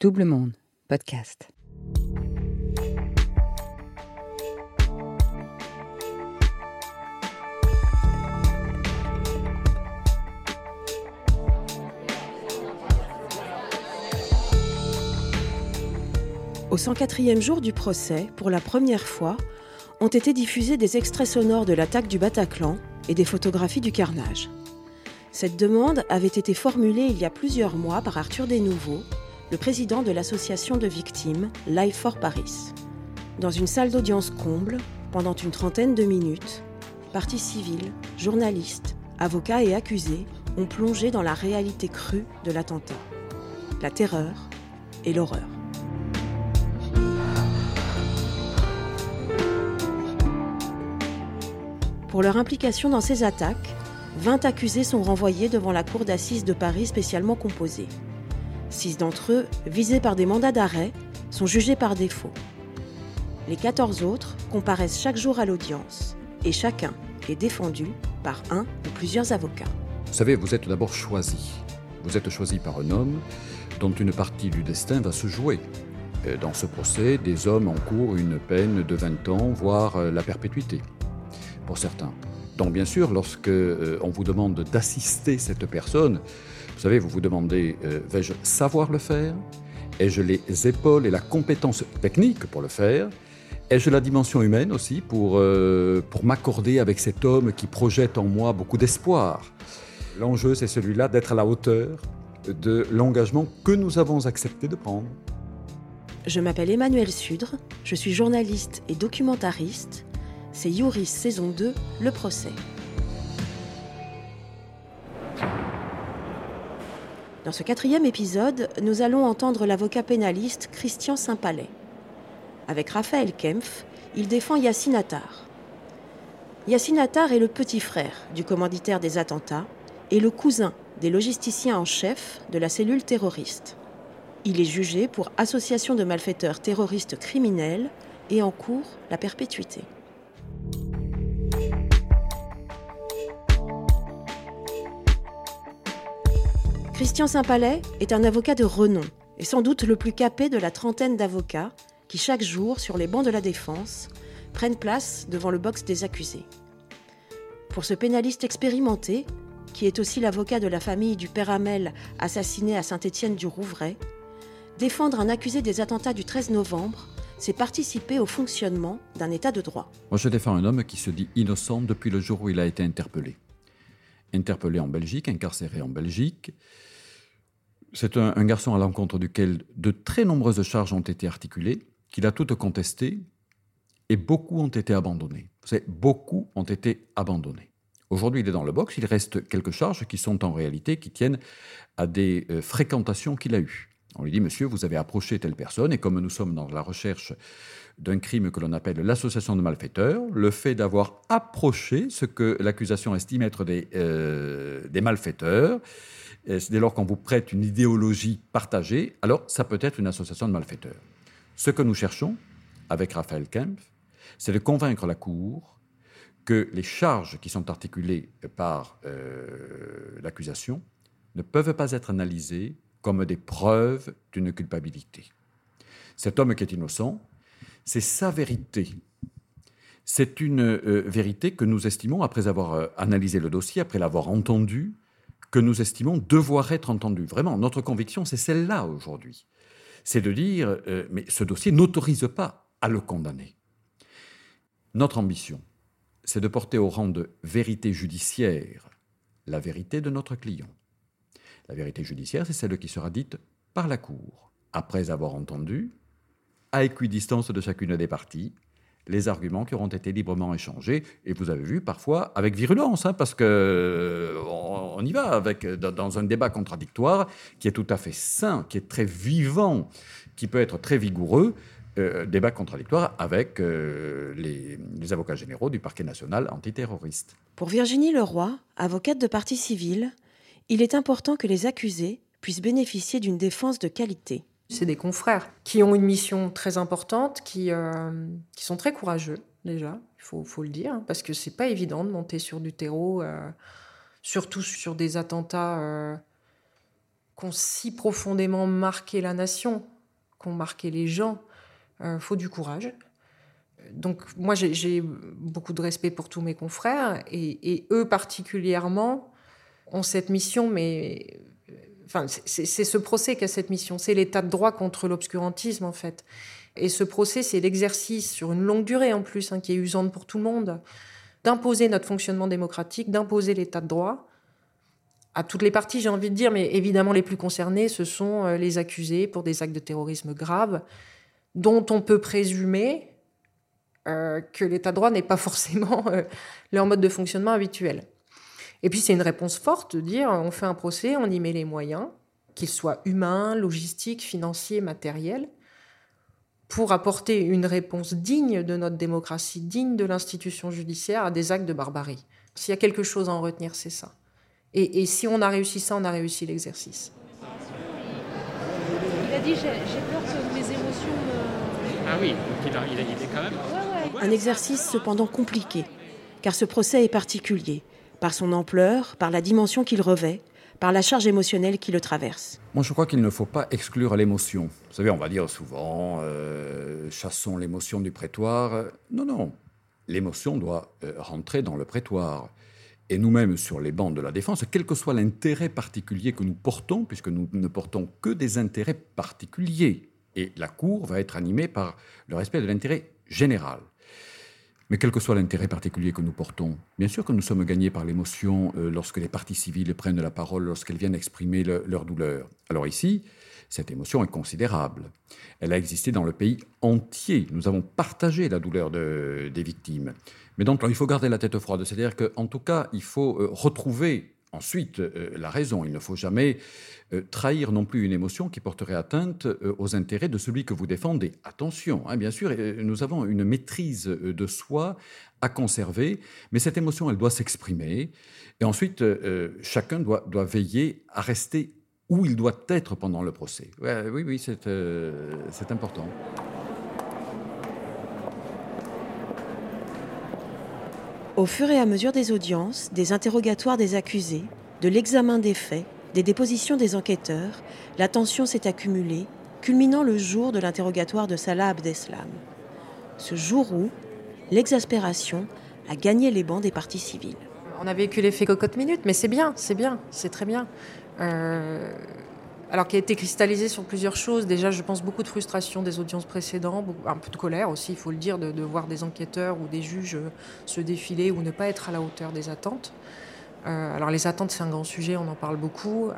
Double Monde, podcast. Au 104e jour du procès, pour la première fois, ont été diffusés des extraits sonores de l'attaque du Bataclan et des photographies du carnage. Cette demande avait été formulée il y a plusieurs mois par Arthur Desnouveaux, le président de l'association de victimes Life for Paris. Dans une salle d'audience comble, pendant une trentaine de minutes, parties civiles, journalistes, avocats et accusés ont plongé dans la réalité crue de l'attentat, la terreur et l'horreur. Pour leur implication dans ces attaques, 20 accusés sont renvoyés devant la cour d'assises de Paris spécialement composée. Six d'entre eux, visés par des mandats d'arrêt, sont jugés par défaut. Les 14 autres comparaissent chaque jour à l'audience et chacun est défendu par un ou plusieurs avocats. Vous savez, vous êtes d'abord choisi. Vous êtes choisi par un homme dont une partie du destin va se jouer. Euh, dans ce procès, des hommes encourent une peine de 20 ans, voire euh, la perpétuité, pour certains. Donc bien sûr, lorsque euh, on vous demande d'assister cette personne, vous savez, vous vous demandez, euh, vais-je savoir le faire? Ai-je les épaules et la compétence technique pour le faire? Ai-je la dimension humaine aussi pour, euh, pour m'accorder avec cet homme qui projette en moi beaucoup d'espoir? L'enjeu, c'est celui-là d'être à la hauteur de l'engagement que nous avons accepté de prendre. Je m'appelle Emmanuel Sudre, je suis journaliste et documentariste. C'est Youris saison 2, le procès. Dans ce quatrième épisode, nous allons entendre l'avocat pénaliste Christian Saint-Palais. Avec Raphaël Kempf, il défend Yassine Attar. Yassine Attar est le petit frère du commanditaire des attentats et le cousin des logisticiens en chef de la cellule terroriste. Il est jugé pour association de malfaiteurs terroristes criminels et en cours la perpétuité. Christian Saint-Palais est un avocat de renom et sans doute le plus capé de la trentaine d'avocats qui, chaque jour, sur les bancs de la défense, prennent place devant le box des accusés. Pour ce pénaliste expérimenté, qui est aussi l'avocat de la famille du père Hamel assassiné à Saint-Étienne-du-Rouvray, défendre un accusé des attentats du 13 novembre, c'est participer au fonctionnement d'un État de droit. Moi, je défends un homme qui se dit innocent depuis le jour où il a été interpellé. Interpellé en Belgique, incarcéré en Belgique, c'est un, garçon à l'encontre duquel de très nombreuses charges ont été articulées, qu'il a toutes contestées, et beaucoup ont été abandonnées. beaucoup ont été abandonnés. Aujourd'hui, il est dans le box, il reste quelques charges qui sont en réalité, qui tiennent à des euh, fréquentations qu'il a eues. On lui dit, monsieur, vous avez approché telle personne, et comme nous sommes dans la recherche d'un crime que l'on appelle l'association de malfaiteurs, le fait d'avoir approché ce que l'accusation estime être des, euh, malfaiteurs, dès lors qu'on vous prête une idéologie partagée, alors ça peut être une association de malfaiteurs. Ce que nous cherchons, avec Raphaël Kempf, c'est de convaincre la Cour que les charges qui sont articulées par euh, l'accusation ne peuvent pas être analysées comme des preuves d'une culpabilité. Cet homme qui est innocent, c'est sa vérité. C'est une euh, vérité que nous estimons, après avoir euh, analysé le dossier, après l'avoir entendu, que nous estimons devoir être entendu. Vraiment, notre conviction, c'est celle-là aujourd'hui. C'est de dire, euh, mais ce dossier n'autorise pas à le condamner. Notre ambition, c'est de porter au rang de vérité judiciaire la vérité de notre client. La vérité judiciaire, c'est celle qui sera dite par la Cour, après avoir entendu, à équidistance de chacune des parties, les arguments qui auront été librement échangés. Et vous avez vu parfois avec virulence, hein, parce que euh, on, y va avec dans, un débat contradictoire qui est tout à fait sain, qui est très vivant, qui peut être très vigoureux. Euh, débat contradictoire avec euh, les, avocats généraux du parquet national antiterroriste. Pour Virginie Leroy, avocate de partie civile, il est important que les accusés puissent bénéficier d'une défense de qualité. C'est des confrères qui ont une mission très importante, qui, euh, qui sont très courageux déjà, il faut, le dire, parce que c'est pas évident de monter sur du terreau, euh, surtout sur des attentats euh, ont si profondément marqué la nation, qui ont marqué les gens. Il faut du courage. Donc moi, j'ai beaucoup de respect pour tous mes confrères, et, eux particulièrement ont cette mission, mais enfin, c'est ce procès qui a cette mission, c'est l'état de droit contre l'obscurantisme en fait. Et ce procès, c'est l'exercice sur une longue durée en plus, hein, qui est usante pour tout le monde, d'imposer notre fonctionnement démocratique, d'imposer l'état de droit, à toutes les parties, j'ai envie de dire, mais évidemment les plus concernés, ce sont euh, les accusés pour des actes de terrorisme graves, dont on peut présumer euh, que l'état de droit n'est pas forcément euh, leur mode de fonctionnement habituel. Et puis c'est une réponse forte de dire on fait un procès, on y met les moyens, qu'ils soient humains, logistiques, financiers, matériels, pour apporter une réponse digne de notre démocratie, digne de l'institution judiciaire à des actes de barbarie. S'il y a quelque chose à en retenir, c'est ça. Et, si on a réussi ça, on a réussi l'exercice. Il a dit j'ai peur que mes émotions Ah oui, il, a, il, est quand même... Un exercice cependant compliqué, car ce procès est particulier, par son ampleur, par la dimension qu'il revêt, par la charge émotionnelle qui le traverse. Moi, je crois qu'il ne faut pas exclure l'émotion. Vous savez, on va dire souvent, euh, chassons l'émotion du prétoire. Non, non, l'émotion doit euh, rentrer dans le prétoire et nous-mêmes sur les bancs de la défense, quel que soit l'intérêt particulier que nous portons, puisque nous ne portons que des intérêts particuliers, et la Cour va être animée par le respect de l'intérêt général. Mais quel que soit l'intérêt particulier que nous portons, bien sûr que nous sommes gagnés par l'émotion euh, lorsque les parties civiles prennent la parole, lorsqu'elles viennent exprimer leur douleur. Alors ici, cette émotion est considérable. Elle a existé dans le pays entier. Nous avons partagé la douleur des victimes. Mais donc, il faut garder la tête froide. C'est-à-dire qu'en tout cas, il faut euh, retrouver ensuite euh, la raison. Il ne faut jamais euh, trahir non plus une émotion qui porterait atteinte aux intérêts de celui que vous défendez. Attention, hein, bien sûr, nous avons une maîtrise de soi à conserver, mais cette émotion, elle doit s'exprimer. Et ensuite, chacun doit, veiller à rester où il doit être pendant le procès. oui, oui, euh, c'est important. Au fur et à mesure des audiences, des interrogatoires des accusés, de l'examen des faits, des dépositions des enquêteurs, la tension s'est accumulée, culminant le jour de l'interrogatoire de Salah Abdeslam. Ce jour où l'exaspération a gagné les bancs des partis civils. On a vécu l'effet cocotte minute, mais c'est bien, c'est bien, c'est très bien. Euh, alors qui a été cristallisé sur plusieurs choses. Déjà, je pense beaucoup de frustration des audiences précédentes, un peu de colère aussi, il faut le dire, de, voir des enquêteurs ou des juges euh, se défiler ou ne pas être à la hauteur des attentes. Euh, alors les attentes, c'est un grand sujet, on en parle beaucoup.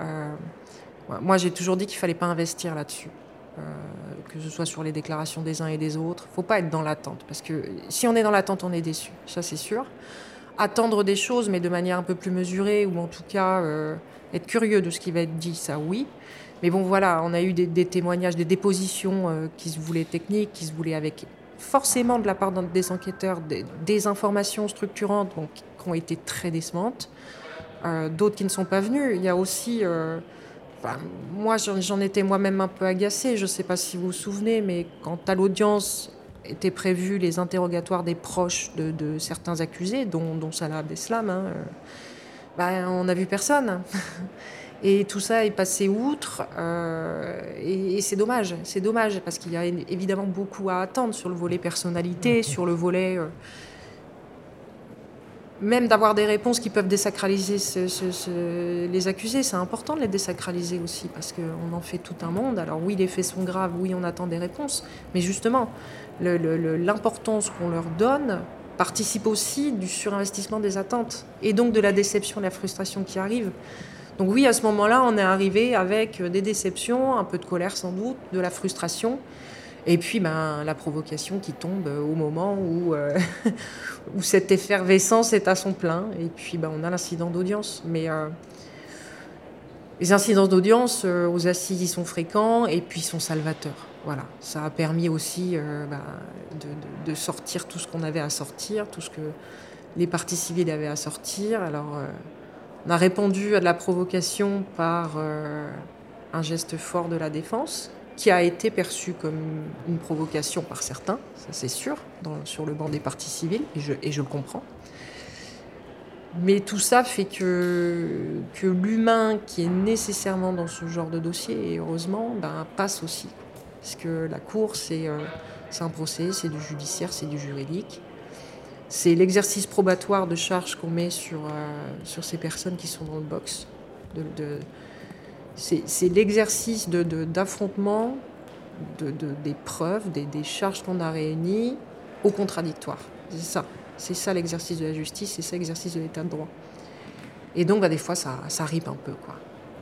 moi, j'ai toujours dit qu'il fallait pas investir là-dessus. que ce soit sur les déclarations des uns et des autres. Il faut pas être dans l'attente, parce que si on est dans l'attente, on est déçu, ça c'est sûr. Attendre des choses, mais de manière un peu plus mesurée, ou en tout cas être curieux de ce qui va être dit, ça oui. Mais bon, voilà, on a eu des, témoignages, des dépositions euh, qui se voulaient techniques, qui se voulaient avec forcément de la part des enquêteurs des, informations structurantes qui ont été très décevantes. Euh, d'autres qui ne sont pas venus. Il y a aussi. Euh, moi, j'en étais moi-même un peu agacée. Je ne sais pas si vous vous souvenez, mais quand à l'audience étaient prévus les interrogatoires des proches de, certains accusés, dont, dont Salah Abdeslam, hein, bah, on n'a vu personne. Et tout ça est passé outre. Euh, et, c'est dommage. C'est dommage parce qu'il y a évidemment beaucoup à attendre sur le volet personnalité, sur le volet. Euh, même d'avoir des réponses qui peuvent désacraliser les accusés, c'est important de les désacraliser aussi, parce qu'on en fait tout un monde. Alors oui, les faits sont graves, oui, on attend des réponses, mais justement, l'importance qu'on leur donne participe aussi du surinvestissement des attentes et donc de la déception, de la frustration qui arrive. Donc oui, à ce moment-là, on est arrivé avec des déceptions, un peu de colère sans doute, de la frustration, et puis ben, la provocation qui tombe au moment où, euh, où cette effervescence est à son plein, et puis ben, on a l'incident d'audience. Mais euh, les incidents d'audience euh, aux assises, ils sont fréquents, et puis sont salvateurs. Voilà, ça a permis aussi euh, bah, de, sortir tout ce qu'on avait à sortir, tout ce que les partis civils avaient à sortir. Alors, euh, on a répondu à de la provocation par euh, un geste fort de la défense, qui a été perçu comme une provocation par certains, ça c'est sûr, sur le banc des partis civils, et je, le comprends. Mais tout ça fait que, que l'humain qui est nécessairement dans ce genre de dossier, et heureusement, ben, passe aussi. Parce que la cour, c'est euh, un procès, c'est du judiciaire, c'est du juridique. C'est l'exercice probatoire de charge qu'on met sur, euh, sur ces personnes qui sont dans le box. C'est l'exercice d'affrontement de, de- des preuves, des, des charges qu'on a réunies au contradictoire. C'est ça. C'est ça l'exercice de la justice, c'est ça l'exercice de l'état de droit. Et donc, bah, des fois, ça, ça ripe un peu. Quoi.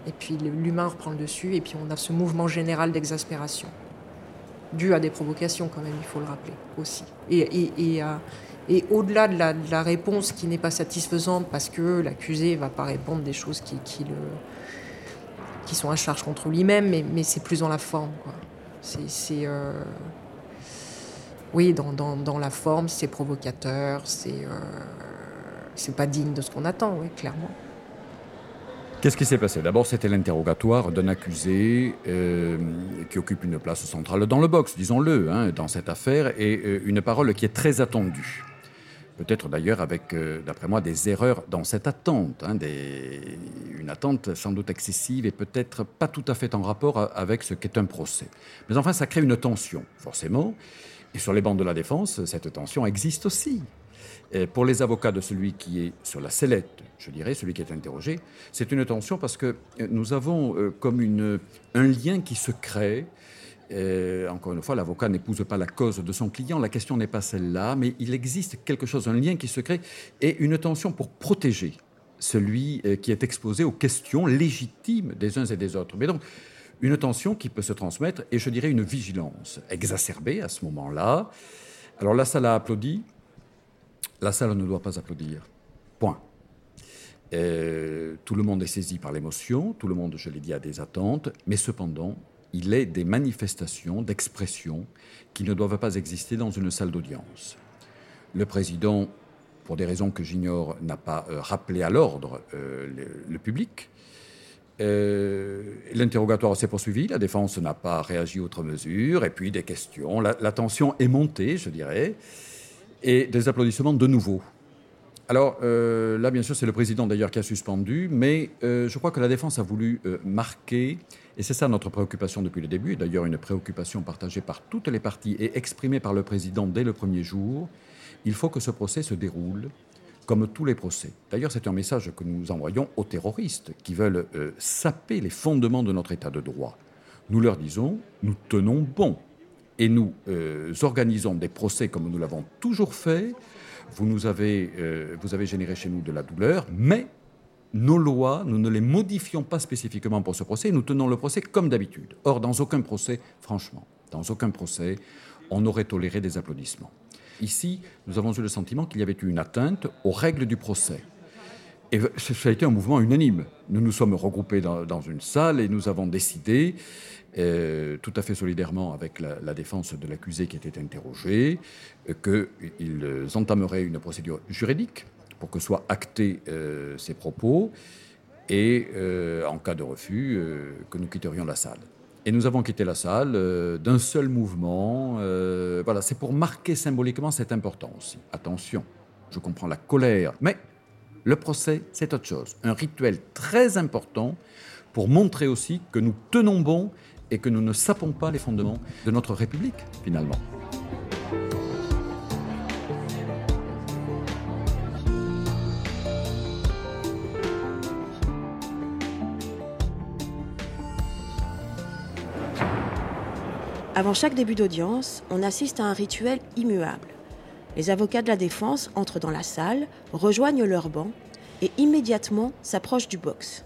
Et puis, l'humain reprend le dessus, et puis on a ce mouvement général d'exaspération dû à des provocations quand même, il faut le rappeler aussi. Et, et, et, euh, et au-delà de la réponse qui n'est pas satisfaisante parce que l'accusé ne va pas répondre des choses qui, qui, le, qui sont à charge contre lui-même, mais, c'est plus dans la forme. C'est, euh, oui, dans, la forme, c'est provocateur, c'est, euh, c'est pas digne de ce qu'on attend, oui, clairement. Qu'est-ce qui s'est passé? D'abord, c'était l'interrogatoire d'un accusé euh, qui occupe une place centrale dans le box, disons-le, hein, dans cette affaire, et une parole qui est très attendue. Peut-être d'ailleurs avec, euh, d'après moi, des erreurs dans cette attente, hein, une attente sans doute excessive et peut-être pas tout à fait en rapport avec ce qu'est un procès. Mais enfin, ça crée une tension, forcément. Et sur les bancs de la défense, cette tension existe aussi. Pour les avocats de celui qui est sur la sellette, je dirais, celui qui est interrogé, c'est une tension parce que euh, nous avons euh, comme une, un lien qui se crée. Euh, encore une fois, l'avocat n'épouse pas la cause de son client, la question n'est pas celle-là, mais il existe quelque chose, un lien qui se crée et une tension pour protéger celui euh, qui est exposé aux questions légitimes des uns et des autres. Mais donc, une tension qui peut se transmettre et je dirais une vigilance exacerbée à ce moment-là. Alors la salle a applaudi, la salle ne doit pas applaudir. Point. Euh, tout le monde est saisi par l'émotion, tout le monde, je l'ai dit, a des attentes, mais cependant, il est des manifestations d'expression qui ne doivent pas exister dans une salle d'audience. Le président, pour des raisons que j'ignore, n'a pas euh, rappelé à l'ordre euh, le, public. Euh, L'interrogatoire s'est poursuivi, la défense n'a pas réagi outre mesure, et puis des questions. La tension est montée, je dirais, et des applaudissements de nouveau. Alors euh, là, bien sûr, c'est le président d'ailleurs qui a suspendu, mais euh, je crois que la défense a voulu euh, marquer, et c'est ça notre préoccupation depuis le début, et d'ailleurs une préoccupation partagée par toutes les parties et exprimée par le président dès le premier jour, il faut que ce procès se déroule comme tous les procès. D'ailleurs, c'est un message que nous envoyons aux terroristes qui veulent saper les fondements de notre État de droit. Nous leur disons, nous tenons bon et nous organisons des procès comme nous l'avons toujours fait. Vous nous avez, euh, vous avez généré chez nous de la douleur, mais nos lois, nous ne les modifions pas spécifiquement pour ce procès. Nous tenons le procès comme d'habitude. Or, dans aucun procès, franchement, dans aucun procès, on aurait toléré des applaudissements. Ici, nous avons eu le sentiment qu'il y avait eu une atteinte aux règles du procès. Et ça a été un mouvement unanime. Nous nous sommes regroupés dans, une salle et nous avons décidé, euh, tout à fait solidairement avec la, défense de l'accusé qui était interrogé, euh, qu'ils entameraient une procédure juridique pour que soient actés euh, ces propos et, euh, en cas de refus, euh, que nous quitterions la salle. Et nous avons quitté la salle d'un seul mouvement. voilà, c'est pour marquer symboliquement cette importance. Attention, je comprends la colère, mais le procès, c'est autre chose. Un rituel très important pour montrer aussi que nous tenons bon et que nous ne sapons pas les fondements de notre République, finalement. Avant chaque début d'audience, on assiste à un rituel immuable. Les avocats de la défense entrent dans la salle, rejoignent leur banc et immédiatement s'approchent du box.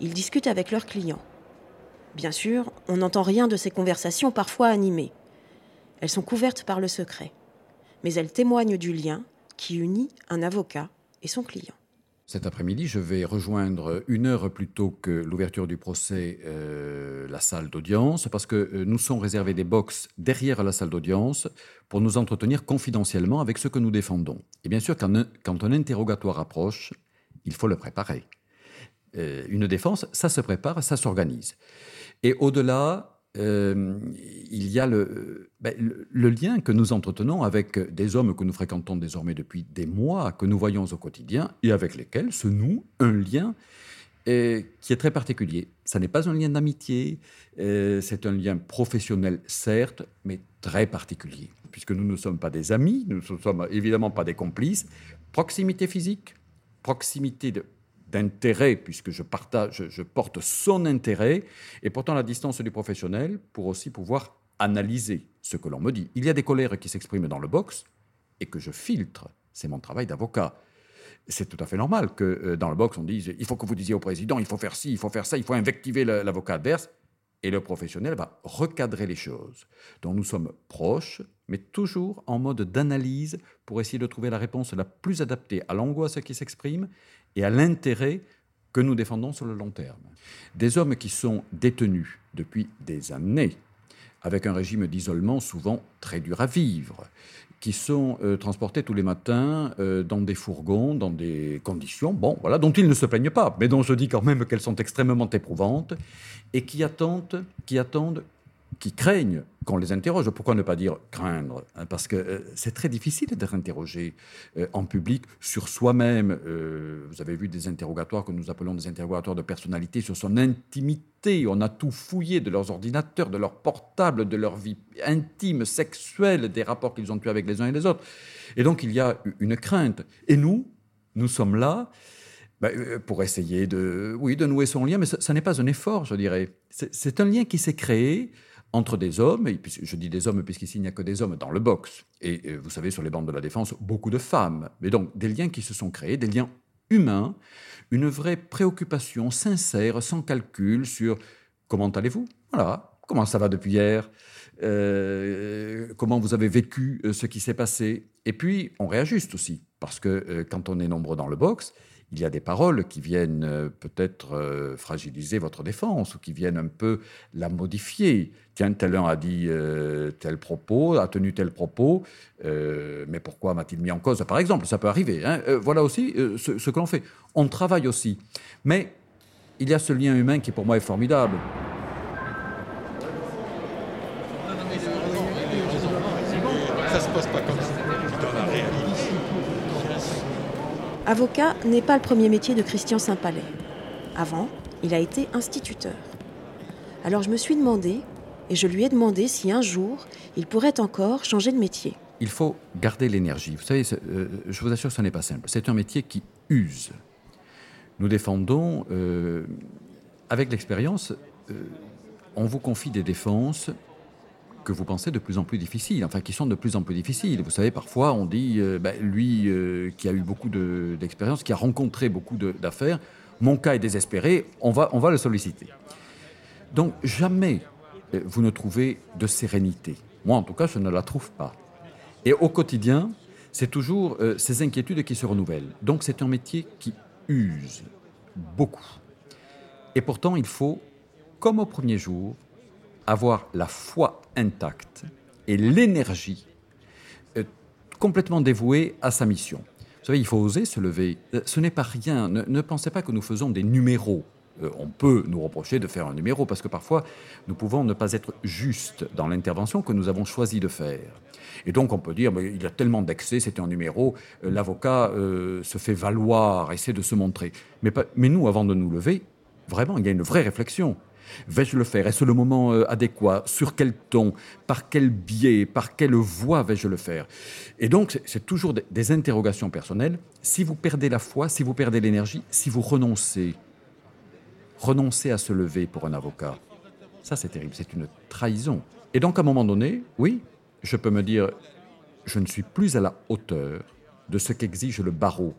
Ils discutent avec leurs clients. Bien sûr, on n'entend rien de ces conversations parfois animées. Elles sont couvertes par le secret, mais elles témoignent du lien qui unit un avocat et son client. Cet après-midi, je vais rejoindre une heure plus tôt que l'ouverture du procès euh, la salle d'audience parce que euh, nous sommes réservés des box derrière la salle d'audience pour nous entretenir confidentiellement avec ceux que nous défendons. Et bien sûr, quand un, quand un interrogatoire approche, il faut le préparer. Euh, une défense, ça se prépare, ça s'organise. Et au-delà, euh, il y a le, ben, le, lien que nous entretenons avec des hommes que nous fréquentons désormais depuis des mois, que nous voyons au quotidien, et avec lesquels se noue un lien et, qui est très particulier. Ça n'est pas un lien d'amitié, c'est un lien professionnel, certes, mais très particulier, puisque nous ne sommes pas des amis, nous ne sommes évidemment pas des complices. Proximité physique, proximité d'intérêt, puisque je, porte son intérêt, et pourtant la distance du professionnel pour aussi pouvoir analyser ce que l'on me dit. Il y a des colères qui s'expriment dans le box et que je filtre. C'est mon travail d'avocat c'est tout à fait normal que euh, dans le box, on dise il faut que vous disiez au président, il faut faire ci, il faut faire ça, il faut invectiver l'avocat adverse. Et le professionnel va recadrer les choses. Donc nous sommes proches, mais toujours en mode d'analyse pour essayer de trouver la réponse la plus adaptée à l'angoisse qui s'exprime et à l'intérêt que nous défendons sur le long terme. Des hommes qui sont détenus depuis des années, avec un régime d'isolement souvent très dur à vivre, qui sont euh, transportés tous les matins euh, dans des fourgons, dans des conditions, bon, voilà, dont ils ne se plaignent pas, mais dont je dis quand même qu'elles sont extrêmement éprouvantes, et qui attendent, qui attendent qui craignent qu'on les interroge. Pourquoi ne pas dire craindre hein, Parce que euh, c'est très difficile d'être interrogé euh, en public sur soi-même. Euh, vous avez vu des interrogatoires que nous appelons des interrogatoires de personnalité sur son intimité. On a tout fouillé de leurs ordinateurs, de leurs portables, de leur vie intime, sexuelle, des rapports qu'ils ont eus avec les uns et les autres. Et donc il y a une crainte. Et nous, nous sommes là. Ben, pour essayer de, oui, de nouer son lien, mais ça n'est pas un effort, je dirais. C'est un lien qui s'est créé entre des hommes, et je dis des hommes puisqu'ici il n'y a que des hommes dans le box, et euh, vous savez sur les bandes de la défense, beaucoup de femmes, mais donc des liens qui se sont créés, des liens humains, une vraie préoccupation sincère, sans calcul sur comment allez-vous? Voilà, comment ça va depuis hier? Euh, Comment vous avez vécu euh, ce qui s'est passé? Et puis on réajuste aussi, parce que quand on est nombreux dans le box, il y a des paroles qui viennent euh, peut-être euh, fragiliser votre défense ou qui viennent un peu la modifier. Tiens, tel un a dit euh, tel propos, a tenu tel propos, mais pourquoi m'a-t-il mis en cause Par exemple, ça peut arriver. Hein. voilà aussi ce, ce que l'on fait. On travaille aussi. Mais il y a ce lien humain qui pour moi est formidable. Ça se passe pas comme ça. Dans la réalité. Avocat n'est pas le premier métier de Christian Saint-Palais. Avant, il a été instituteur. Alors je me suis demandé, et je lui ai demandé si un jour, il pourrait encore changer de métier. Il faut garder l'énergie. Vous savez, euh, je vous assure, ce n'est pas simple. C'est un métier qui use. Nous défendons, euh, avec l'expérience, euh, on vous confie des défenses que vous pensez de plus en plus difficiles, enfin qui sont de plus en plus difficiles. Vous savez, parfois on dit, euh, ben, lui euh, qui a eu beaucoup d'expérience, qui a rencontré beaucoup d'affaires, mon cas est désespéré, on va, on va le solliciter. Donc jamais euh, vous ne trouvez de sérénité. Moi en tout cas, je ne la trouve pas. Et au quotidien, c'est toujours ces inquiétudes qui se renouvellent. Donc c'est un métier qui use beaucoup. Et pourtant, il faut, comme au premier jour, avoir la foi intacte et l'énergie euh, complètement dévouée à sa mission. Vous savez, il faut oser se lever. Euh, ce n'est pas rien. Ne, pensez pas que nous faisons des numéros. Euh, on peut nous reprocher de faire un numéro parce que parfois nous pouvons ne pas être justes dans l'intervention que nous avons choisi de faire. Et donc on peut dire, mais il y a tellement d'excès, c'est un numéro, l'avocat se fait valoir, essaie de se montrer. Mais nous, avant de nous lever, vraiment, il y a une vraie réflexion. Vais-je le faire? Est-ce le moment euh, adéquat? Sur quel ton? Par quel biais? Par quelle voie vais-je le faire? Et donc, c'est toujours des interrogations personnelles. Si vous perdez la foi, si vous perdez l'énergie, si vous renoncez, renoncez à se lever pour un avocat, ça c'est terrible, c'est une trahison. Et donc, à un moment donné, oui, je peux me dire, je ne suis plus à la hauteur de ce qu'exige le barreau.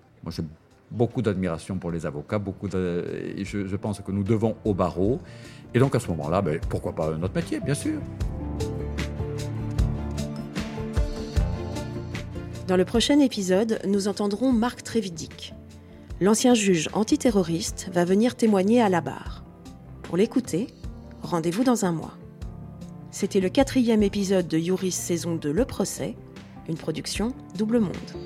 Beaucoup d'admiration pour les avocats, beaucoup je, pense que nous devons au barreau. Et donc à ce moment-là, ben, pourquoi pas notre métier, bien sûr. Dans le prochain épisode, nous entendrons Marc Trévidic. L'ancien juge antiterroriste va venir témoigner à la barre. Pour l'écouter, rendez-vous dans un mois. C'était le quatrième épisode de Youris saison 2 Le procès, une production Double Monde.